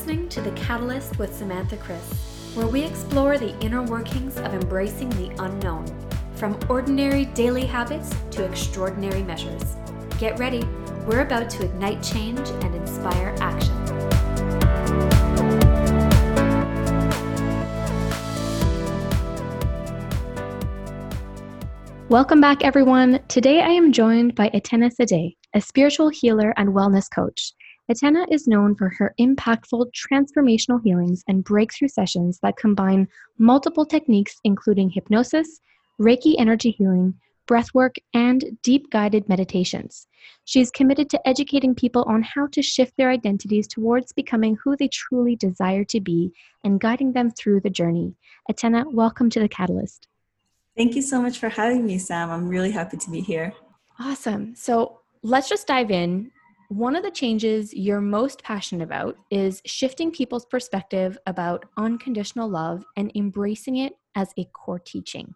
Listening to The Catalyst with Samantha Chris, where we explore the inner workings of embracing the unknown, from ordinary daily habits to extraordinary measures. Get ready, we're about to ignite change and inspire action. Welcome back, everyone. Today I am joined by Atena Sadegh, a spiritual healer and wellness coach. Atena is known for her impactful transformational healings and breakthrough sessions that combine multiple techniques, including hypnosis, Reiki energy healing, breathwork, and deep guided meditations. She is committed to educating people on how to shift their identities towards becoming who they truly desire to be and guiding them through the journey. Atena, welcome to the Catalyst. Thank you so much for having me, Sam. I'm really happy to be here. Awesome. So let's just dive in one of the changes you're most passionate about is shifting people's perspective about unconditional love and embracing it as a core teaching.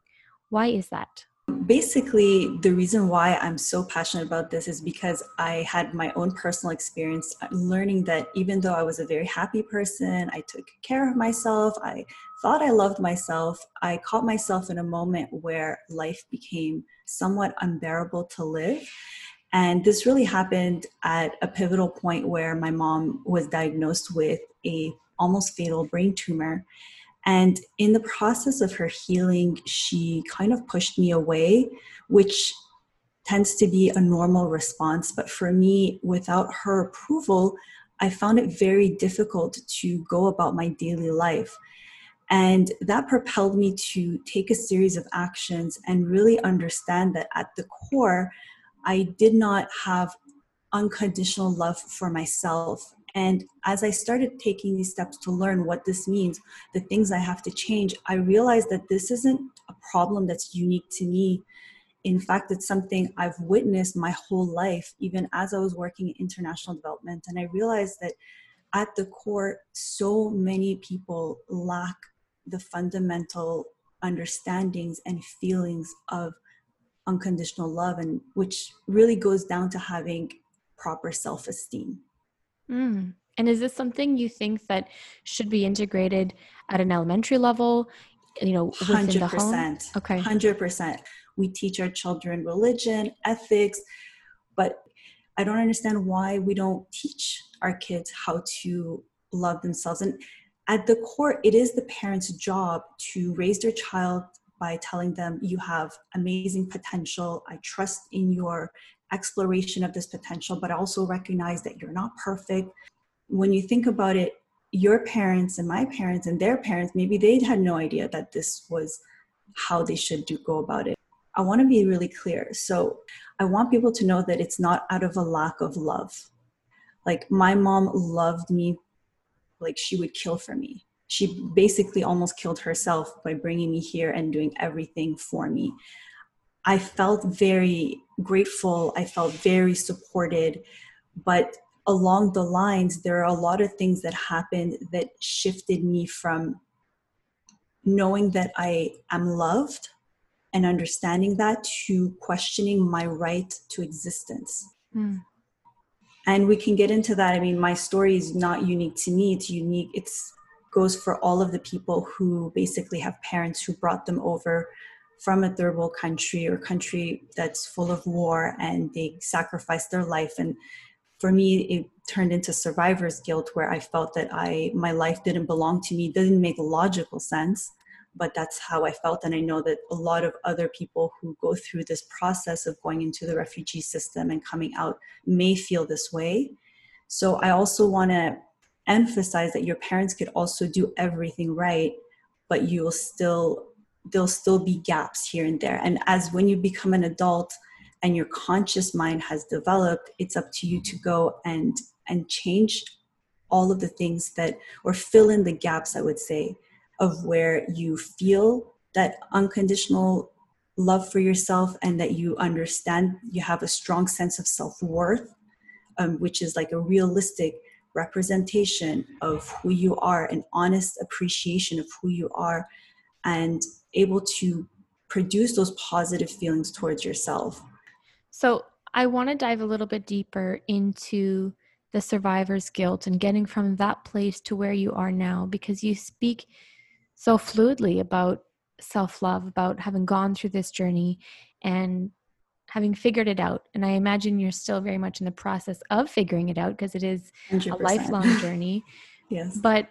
Why is that? Basically, the reason why I'm so passionate about this is because I had my own personal experience uh, learning that even though I was a very happy person, I took care of myself, I thought I loved myself, I caught myself in a moment where life became somewhat unbearable to live. And this really happened at a pivotal point where my mom was diagnosed with a almost fatal brain tumor. And in the process of her healing, she kind of pushed me away, which tends to be a normal response. But for me, without her approval, I found it very difficult to go about my daily life. And that propelled me to take a series of actions and really understand that at the core, I did not have unconditional love for myself. And as I started taking these steps to learn what this means, the things I have to change, I realized that this isn't a problem that's unique to me. In fact, it's something I've witnessed my whole life, even as I was working in international development. And I realized that at the core, so many people lack the fundamental understandings and feelings of unconditional love and which really goes down to having proper self-esteem. Mm. and is this something you think that should be integrated at an elementary level you know within 100%, the home? Okay. 100% we teach our children religion ethics but i don't understand why we don't teach our kids how to love themselves. And at the core it is the parent's job to raise their child by telling them you have amazing potential. I trust in your exploration of this potential, but also recognize that you're not perfect. When you think about it, your parents and my parents and their parents, maybe they had no idea that this was how they should do go about it. I want to be really clear. So I want people to know that it's not out of a lack of love. Like my mom loved me like she would kill for me she basically almost killed herself by bringing me here and doing everything for me. I felt very grateful. I felt very supported. But along the lines, there are a lot of things that happened that shifted me from knowing that I am loved and understanding that to questioning my right to existence. Mm. And we can get into that. I mean, my story is not unique to me, it's unique. It's goes for all of the people who basically have parents who brought them over from a third world country or country that's full of war and they sacrificed their life. And for me it turned into survivor's guilt where i felt that i my life didn't belong to me. It didn't make logical sense but that's how i felt. And i know that a lot of other people who go through this process of going into the refugee system and coming out may feel this way. So i also want to emphasize that your parents could also do everything right but you'll still there'll still be gaps here and there. And as when you become an adult and your conscious mind has developed it's up to you to go and and change all of the things that or fill in the gaps i would say of where you feel that unconditional love for yourself and that you understand you have a strong sense of self-worth um, which is like a realistic representation of who you are, an honest appreciation of who you are, and able to produce those positive feelings towards yourself. So, I want to dive a little bit deeper into the survivor's guilt and getting from that place to where you are now because you speak so fluidly about self love, about having gone through this journey and having figured it out. And I imagine you're still very much in the process of figuring it out because it is 100%. a lifelong journey. yes. But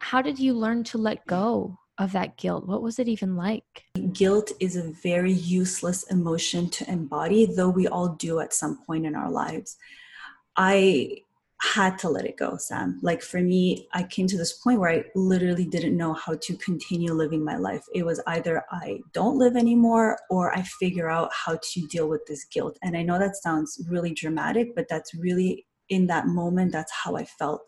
how did you learn to let go of that guilt? What was it even like? Guilt is a very useless emotion to embody, though we all do at some point in our lives. I had to let it go, Sam. Like for me, I came to this point where I literally didn't know how to continue living my life. It was either I don't live anymore or I figure out how to deal with this guilt. And I know that sounds really dramatic, but that's really in that moment, that's how I felt.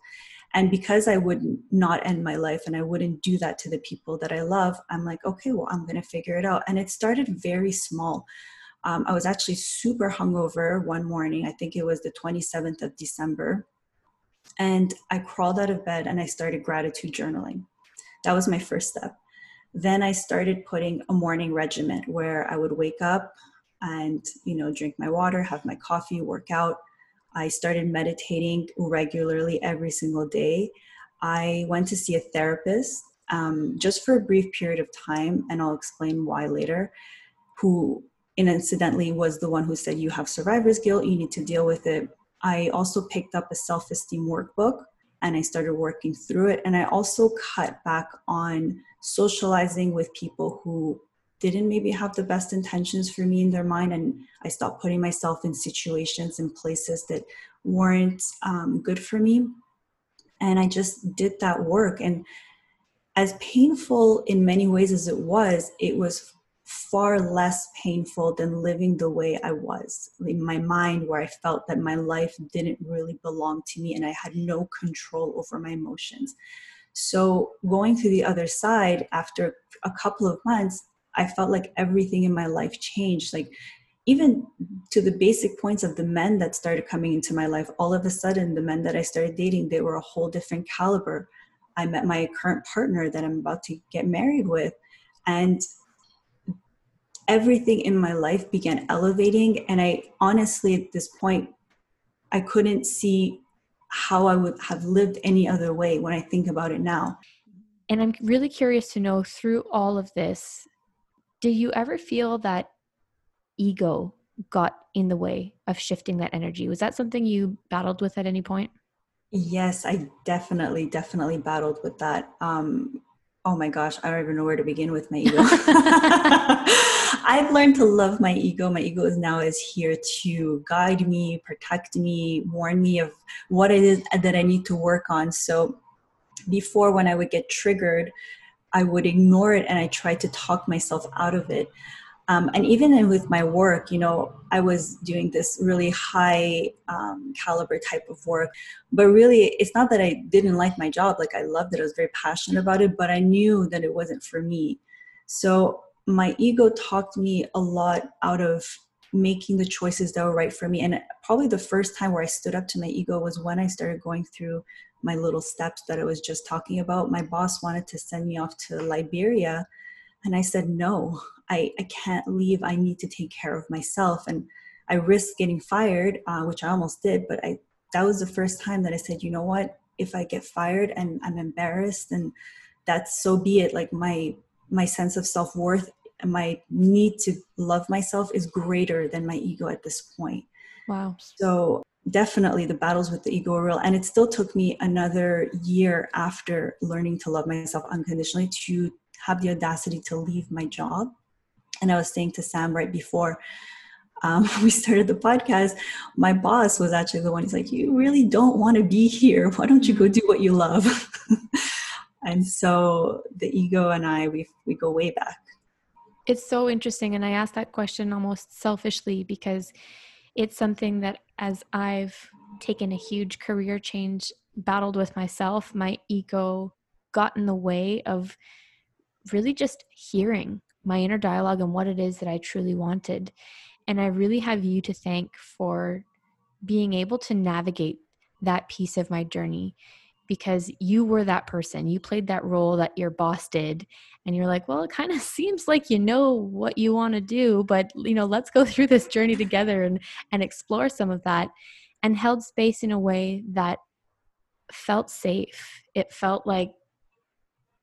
And because I would not end my life and I wouldn't do that to the people that I love, I'm like, okay, well, I'm going to figure it out. And it started very small. Um, I was actually super hungover one morning. I think it was the 27th of December. And I crawled out of bed and I started gratitude journaling. That was my first step. Then I started putting a morning regimen where I would wake up and, you know, drink my water, have my coffee, work out, I started meditating regularly every single day. I went to see a therapist um, just for a brief period of time, and I'll explain why later, who incidentally was the one who said, You have survivor's guilt, you need to deal with it. I also picked up a self esteem workbook and I started working through it. And I also cut back on socializing with people who didn't maybe have the best intentions for me in their mind. And i stopped putting myself in situations and places that weren't um, good for me. And i just did that work. And as painful in many ways as it was it was far less painful than living the way i was in my mind where i felt that my life didn't really belong to me and i had no control over my emotions so going to the other side after a couple of months I felt like everything in my life changed. Like even to the basic points of the men that started coming into my life, all of a sudden the men that I started dating, they were a whole different caliber. I met my current partner that I'm about to get married with. And everything in my life began elevating. And I honestly, at this point, I couldn't see how I would have lived any other way when I think about it now. And I'm really curious to know through all of this, do you ever feel that ego got in the way of shifting that energy? Was that something you battled with at any point? Yes, I definitely, definitely battled with that. Um, oh my gosh, I don't even know where to begin with my ego. I've learned to love my ego. My ego is now is here to guide me, protect me, warn me of what it is that I need to work on. So before when I would get triggered, I would ignore it and I tried to talk myself out of it. Um, and even with my work, you know, I was doing this really high um, caliber type of work, but really, it's not that I didn't like my job. Like I loved it, I was very passionate about it, but I knew that it wasn't for me. So my ego talked me a lot out of making the choices that were right for me. And probably the first time where I stood up to my ego was when I started going through my little steps that I was just talking about. My boss wanted to send me off to Liberia. And I said, no, I, I can't leave. I need to take care of myself. And I risked getting fired, uh, which I almost did. But I, that was the first time that I said, you know what? If I get fired and I'm embarrassed, and that's so be it. Like my my sense of self worth and my need to love myself is greater than my ego at this point. Wow. So definitely the battles with the ego are real and it still took me another year after learning to love myself unconditionally to have the audacity to leave my job and i was saying to sam right before um, we started the podcast my boss was actually the one he's like you really don't want to be here why don't you go do what you love and so the ego and i we we go way back it's so interesting and i asked that question almost selfishly because it's something that as I've taken a huge career change, battled with myself, my ego got in the way of really just hearing my inner dialogue and what it is that I truly wanted. And I really have you to thank for being able to navigate that piece of my journey because you were that person. You played that role that your boss did. And you're like, well, it kind of seems like you know what you want to do, but you know, let's go through this journey together and and explore some of that. and held space in a way that felt safe. It felt like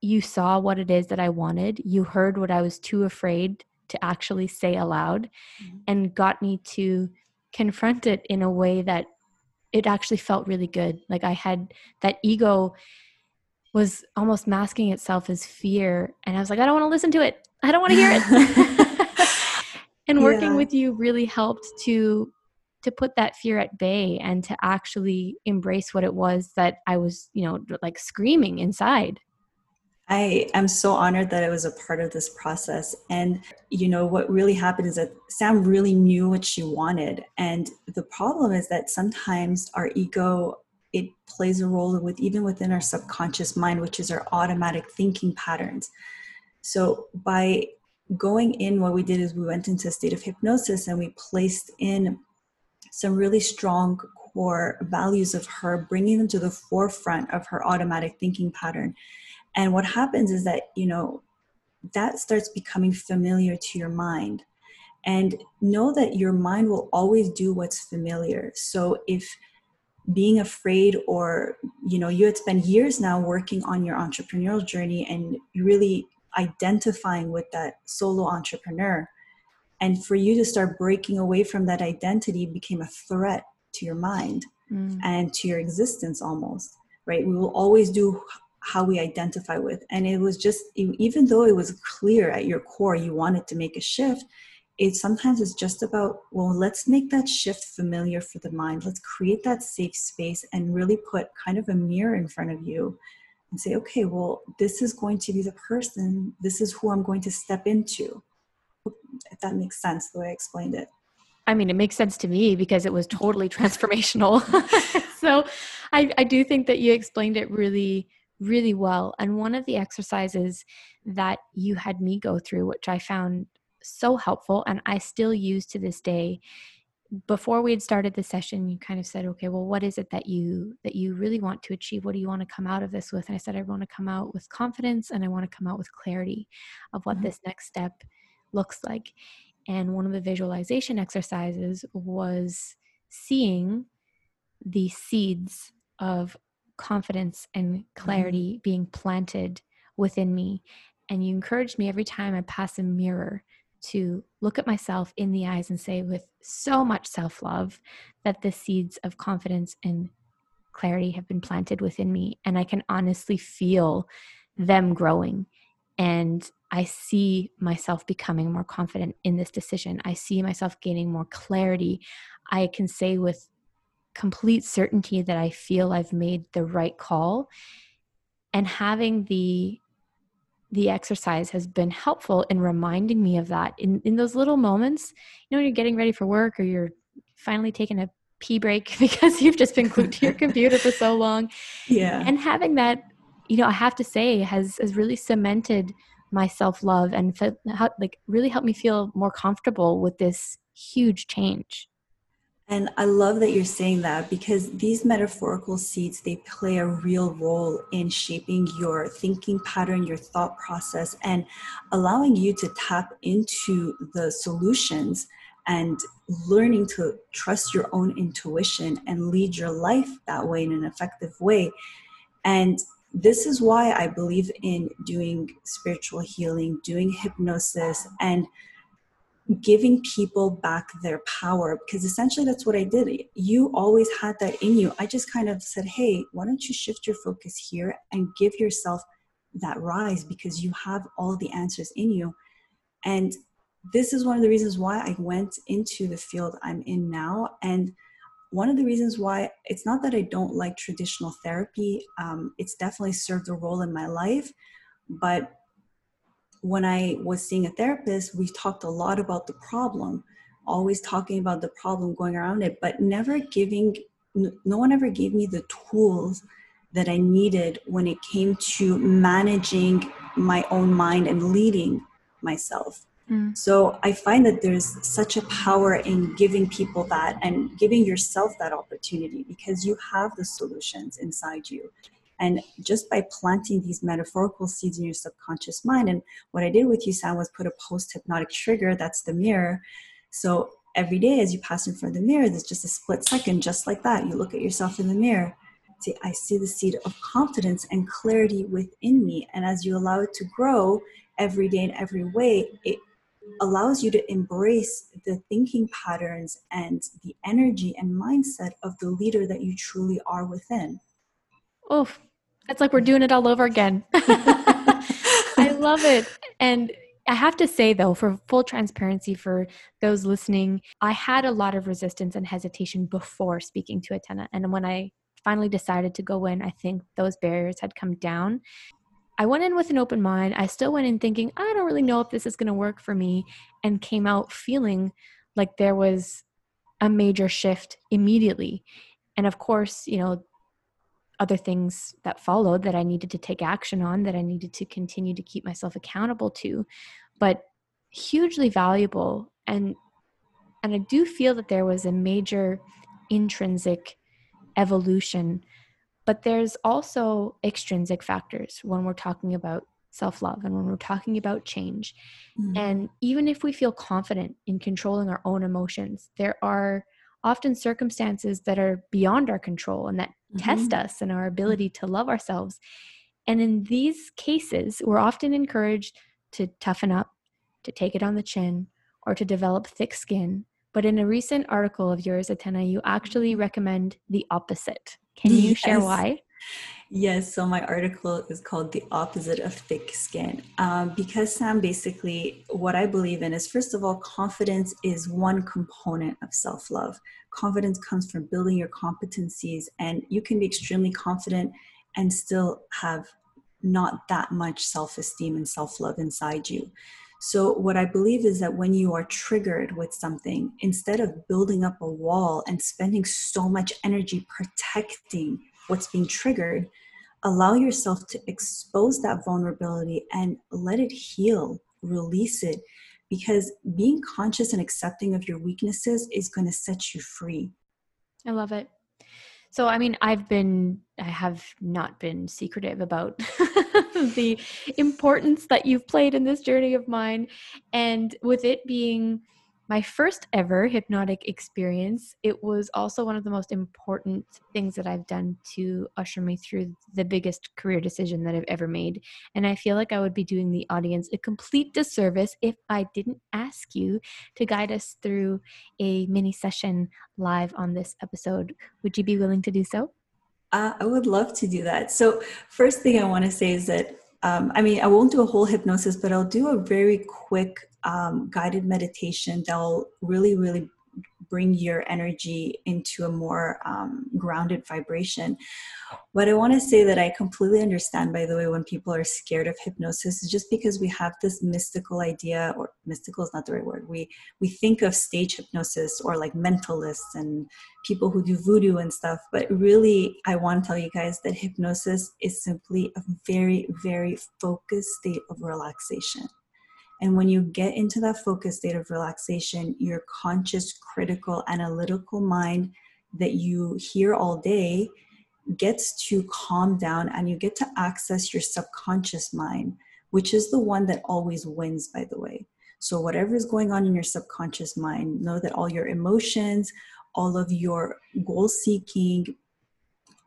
you saw what it is that I wanted. You heard what I was too afraid to actually say aloud mm-hmm. and got me to confront it in a way that it actually felt really good. Like I had that ego was almost masking itself as fear. And I was like, I don't want to listen to it. I don't want to hear it. and working yeah. with you really helped to to put that fear at bay and to actually embrace what it was that I was, you know, like screaming inside. I am so honored that I was a part of this process. And, you know, what really happened is that Sam really knew what she wanted. And the problem is that sometimes our ego, it plays a role with even within our subconscious mind, which is our automatic thinking patterns. So by going in, what we did is we went into a state of hypnosis and we placed in some really strong core values of her, bringing them to the forefront of her automatic thinking pattern. And what happens is that, you know, that starts becoming familiar to your mind. And know that your mind will always do what's familiar. So if being afraid or you know you had spent years now working on your entrepreneurial journey and really identifying with that solo entrepreneur and for you to start breaking away from that identity became a threat to your mind mm. and to your existence almost right we will always do how we identify with and it was just even though it was clear at your core you wanted to make a shift it sometimes is just about well let's make that shift familiar for the mind let's create that safe space and really put kind of a mirror in front of you and say okay well this is going to be the person this is who i'm going to step into if that makes sense the way I explained it. I mean, it makes sense to me because it was totally transformational. so I, I do think that you explained it really, really well. And one of the exercises that you had me go through, which I found so helpful and I still use to this day, before we had started the session you kind of said okay well what is it that you that you really want to achieve what do you want to come out of this with and i said i want to come out with confidence and i want to come out with clarity of what mm-hmm. this next step looks like. And one of the visualization exercises was seeing the seeds of confidence and clarity mm-hmm. being planted within me. And you encouraged me every time I pass a mirror to look at myself in the eyes and say, with so much self love, that the seeds of confidence and clarity have been planted within me. And I can honestly feel them growing. And I see myself becoming more confident in this decision. I see myself gaining more clarity. I can say with complete certainty that I feel I've made the right call. And having the the exercise has been helpful in reminding me of that in, in those little moments, you know, when you're getting ready for work or you're finally taking a pee break because you've just been glued to your computer for so long. Yeah. And having that, you know, I have to say has has really cemented my self love and fe- how, like really helped me feel more comfortable with this huge change. And I love that you're saying that because these metaphorical seeds, they play a real role in shaping your thinking pattern, your thought process, and allowing you to tap into the solutions and learning to trust your own intuition and lead your life that way in an effective way. And this is why I believe in doing spiritual healing, doing hypnosis, and giving people back their power because essentially that's what I did. You always had that in you. I just kind of said, hey, why don't you shift your focus here and give yourself that rise because you have all the answers in you. And this is one of the reasons why I went into the field I'm in now. And one of the reasons why it's not that I don't like traditional therapy, um, it's definitely served a role in my life. But when I was seeing a therapist, we talked a lot about the problem, always talking about the problem, going around it, but never giving, no one ever gave me the tools that I needed when it came to managing my own mind and leading myself. Mm. So I find that there's such a power in giving people that and giving yourself that opportunity because you have the solutions inside you. And just by planting these metaphorical seeds in your subconscious mind, and what I did with you, Sam, was put a post hypnotic trigger that's the mirror. So every day as you pass in front of the mirror, there's just a split second, just like that. You look at yourself in the mirror. See, I see the seed of confidence and clarity within me. And as you allow it to grow every day in every way, it allows you to embrace the thinking patterns and the energy and mindset of the leader that you truly are within. Oh, it's like we're doing it all over again. I love it. And I have to say, though, for full transparency for those listening, I had a lot of resistance and hesitation before speaking to Atena. And when I finally decided to go in, I think those barriers had come down. I went in with an open mind. I still went in thinking, I don't really know if this is going to work for me, and came out feeling like there was a major shift immediately. And of course, you know, other things that followed that I needed to take action on, that I needed to continue to keep myself accountable to, but hugely valuable. And and I do feel that there was a major intrinsic evolution, but there's also extrinsic factors when we're talking about self love and when we're talking about change. Mm-hmm. And even if we feel confident in controlling our own emotions, there are often circumstances that are beyond our control and that mm-hmm. test us and our ability to love ourselves. And in these cases, we're often encouraged to toughen up, to take it on the chin, or to develop thick skin. But in a recent article of yours, Atena, you actually recommend the opposite. Can you yes. share why? Yes, so my article is called The Opposite of Thick Skin. Um, because, Sam, basically, what I believe in is first of all, confidence is one component of self love. Confidence comes from building your competencies, and you can be extremely confident and still have not that much self esteem and self love inside you. So, what I believe is that when you are triggered with something, instead of building up a wall and spending so much energy protecting what's being triggered, allow yourself to expose that vulnerability and let it heal, release it, because being conscious and accepting of your weaknesses is going to set you free. I love it. So, I mean, I've been, I have not been secretive about the importance that you've played in this journey of mine. And with it being, my first ever hypnotic experience, it was also one of the most important things that I've done to usher me through the biggest career decision that I've ever made. And I feel like I would be doing the audience a complete disservice if I didn't ask you to guide us through a mini session live on this episode. Would you be willing to do so? Uh, I would love to do that. So, first thing I want to say is that um, I mean, I won't do a whole hypnosis, but I'll do a very quick um, guided meditation that'll really, really bring your energy into a more um, grounded vibration. What I want to say that I completely understand, by the way, when people are scared of hypnosis, is just because we have this mystical idea, or mystical is not the right word. We we think of stage hypnosis or like mentalists and people who do voodoo and stuff, but really, I want to tell you guys that hypnosis is simply a very, very focused state of relaxation. And when you get into that focused state of relaxation, your conscious, critical, analytical mind that you hear all day gets to calm down and you get to access your subconscious mind, which is the one that always wins, by the way. So, whatever is going on in your subconscious mind, know that all your emotions, all of your goal seeking,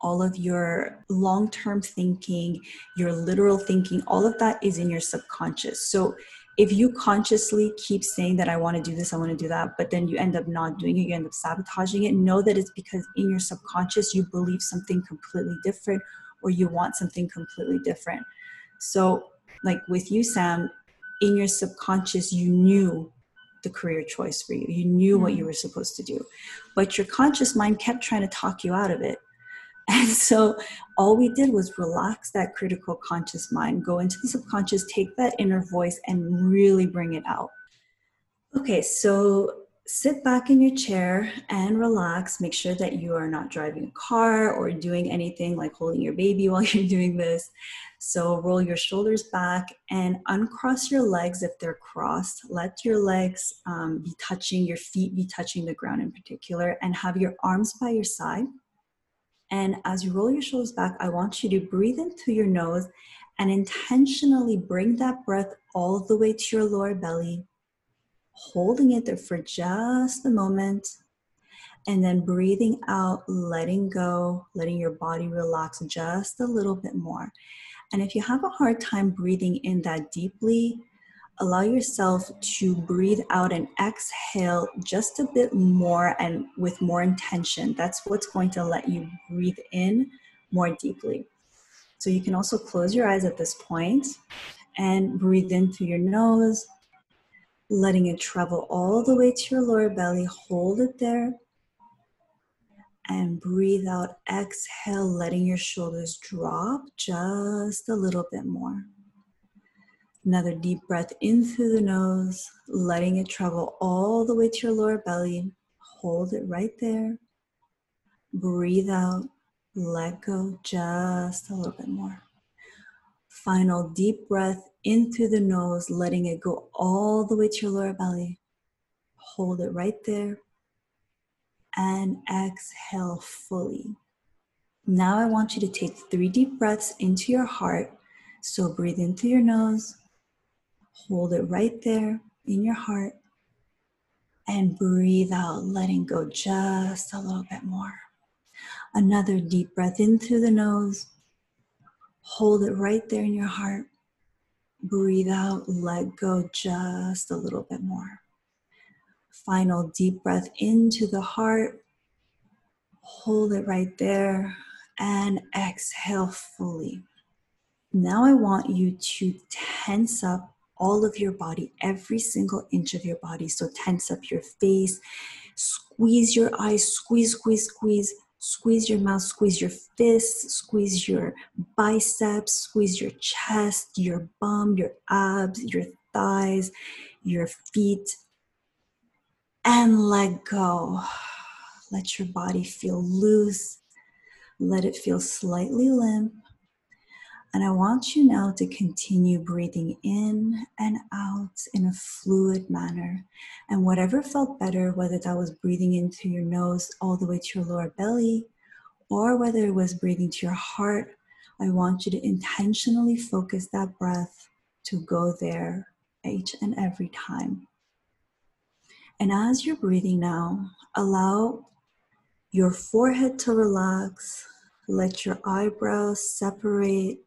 all of your long term thinking, your literal thinking, all of that is in your subconscious. So, if you consciously keep saying that I want to do this, I want to do that, but then you end up not doing it, you end up sabotaging it, know that it's because in your subconscious you believe something completely different or you want something completely different. So, like with you, Sam, in your subconscious, you knew the career choice for you, you knew mm-hmm. what you were supposed to do, but your conscious mind kept trying to talk you out of it. And so all we did was relax that critical conscious mind, go into the subconscious, take that inner voice, and really bring it out. Okay, so sit back in your chair and relax. Make sure that you are not driving a car or doing anything like holding your baby while you're doing this. So roll your shoulders back and uncross your legs if they're crossed. Let your legs um, be touching, your feet be touching the ground in particular, and have your arms by your side and as you roll your shoulders back, I want you to breathe in through your nose and intentionally bring that breath all the way to your lower belly. holding it there for just a moment, and then breathing out, letting go, letting your body relax just a little bit more. And if you have a hard time breathing in that deeply, allow yourself to breathe out and exhale just a bit more and with more intention. That's what's going to let you breathe in more deeply. So you can also close your eyes at this point and breathe in through your nose, letting it travel all the way to your lower belly. Hold it there. And breathe out, exhale, letting your shoulders drop just a little bit more. Another deep breath in through the nose, letting it travel all the way to your lower belly. Hold it right there. Breathe out, let go just a little bit more. Final deep breath in through the nose, letting it go all the way to your lower belly. Hold it right there. And exhale fully. Now I want you to take three deep breaths into your heart. So breathe in through your nose, hold it right there in your heart, and breathe out, letting go just a little bit more. Another deep breath in through the nose. Hold it right there in your heart. Breathe out, let go just a little bit more. Final deep breath into the heart. Hold it right there and exhale fully. Now I want you to tense up all of your body, every single inch of your body. So tense up your face, squeeze your eyes, squeeze, squeeze, squeeze. Squeeze your mouth, squeeze your fists, squeeze your biceps, squeeze your chest, your bum, your abs, your thighs, your feet, and let go. Let your body feel loose. Let it feel slightly limp. And I want you now to continue breathing in and out in a fluid manner. And whatever felt better, whether that was breathing into your nose all the way to your lower belly, or whether it was breathing to your heart, I want you to intentionally focus that breath to go there each and every time. And as you're breathing now, allow your forehead to relax, let your eyebrows separate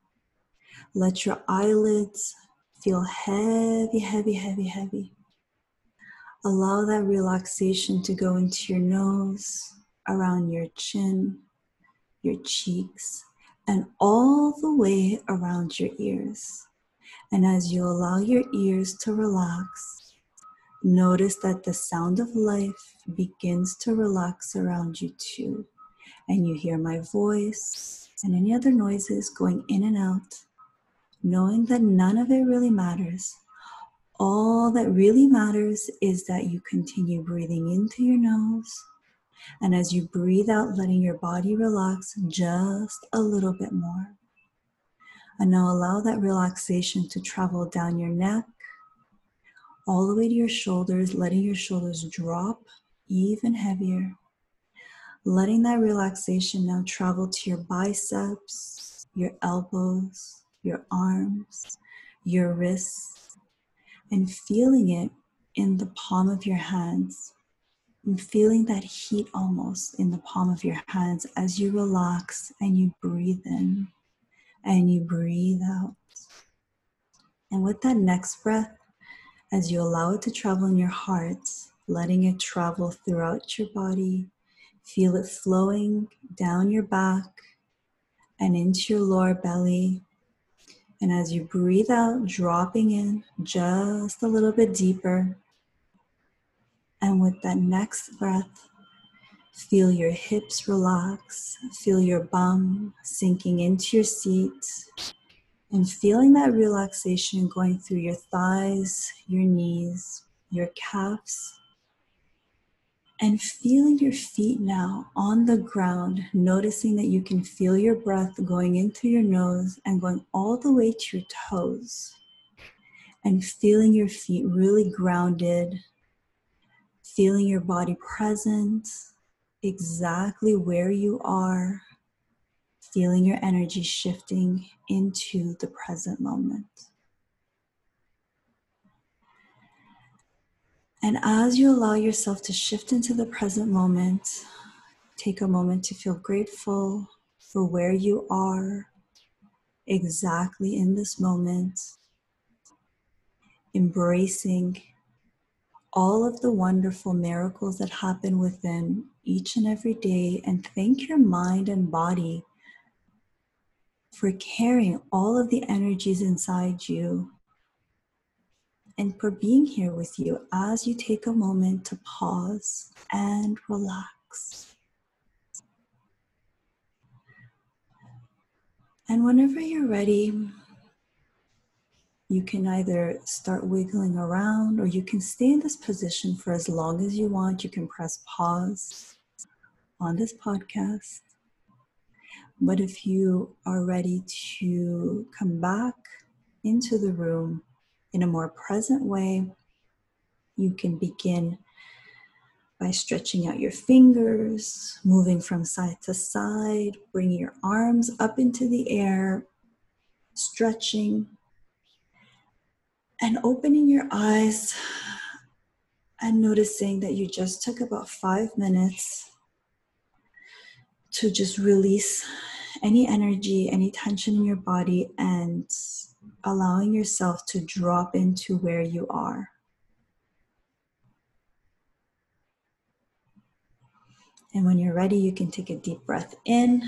let your eyelids feel heavy, heavy, heavy, heavy. Allow that relaxation to go into your nose, around your chin, your cheeks, and all the way around your ears. And as you allow your ears to relax, notice that the sound of life begins to relax around you too. And you hear my voice and any other noises going in and out knowing that none of it really matters. All that really matters is that you continue breathing into your nose. And as you breathe out, letting your body relax just a little bit more. And now allow that relaxation to travel down your neck, all the way to your shoulders, letting your shoulders drop even heavier. Letting that relaxation now travel to your biceps, your elbows, your arms, your wrists, and feeling it in the palm of your hands. And feeling that heat almost in the palm of your hands as you relax and you breathe in and you breathe out. And with that next breath, as you allow it to travel in your heart, letting it travel throughout your body, feel it flowing down your back and into your lower belly, and as you breathe out, dropping in just a little bit deeper. And with that next breath, feel your hips relax, feel your bum sinking into your seat, and feeling that relaxation going through your thighs, your knees, your calves, and feeling your feet now on the ground, noticing that you can feel your breath going in through your nose and going all the way to your toes. And feeling your feet really grounded, feeling your body present, exactly where you are, feeling your energy shifting into the present moment. And as you allow yourself to shift into the present moment, take a moment to feel grateful for where you are exactly in this moment, embracing all of the wonderful miracles that happen within each and every day, and thank your mind and body for carrying all of the energies inside you and for being here with you as you take a moment to pause and relax. And whenever you're ready, you can either start wiggling around or you can stay in this position for as long as you want. You can press pause on this podcast. But if you are ready to come back into the room in a more present way, you can begin by stretching out your fingers, moving from side to side, bringing your arms up into the air, stretching, and opening your eyes and noticing that you just took about five minutes to just release any energy, any tension in your body, and allowing yourself to drop into where you are. And when you're ready, you can take a deep breath in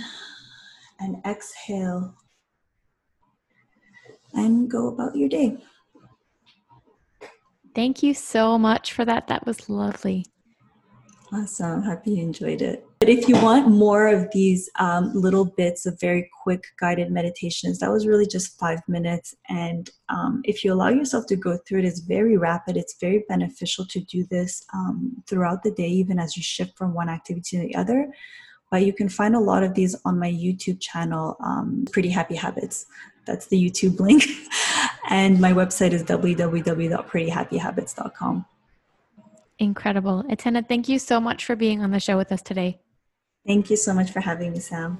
and exhale and go about your day. Thank you so much for that. That was lovely. Awesome. Happy you enjoyed it. But if you want more of these um, little bits of very quick guided meditations, that was really just five minutes. And um, if you allow yourself to go through it, it's very rapid. It's very beneficial to do this um, throughout the day, even as you shift from one activity to the other. But you can find a lot of these on my YouTube channel, um, Pretty Happy Habits. That's the YouTube link. and my website is www.prettyhappyhabits.com. Incredible. Atena, thank you so much for being on the show with us today. Thank you so much for having me, Sam.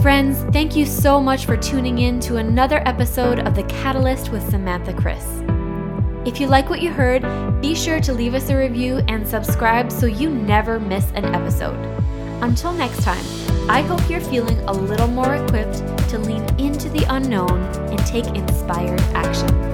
Friends, thank you so much for tuning in to another episode of The Catalyst with Samantha Chris. If you like what you heard, be sure to leave us a review and subscribe so you never miss an episode. Until next time, I hope you're feeling a little more equipped to lean into the unknown and take inspired action.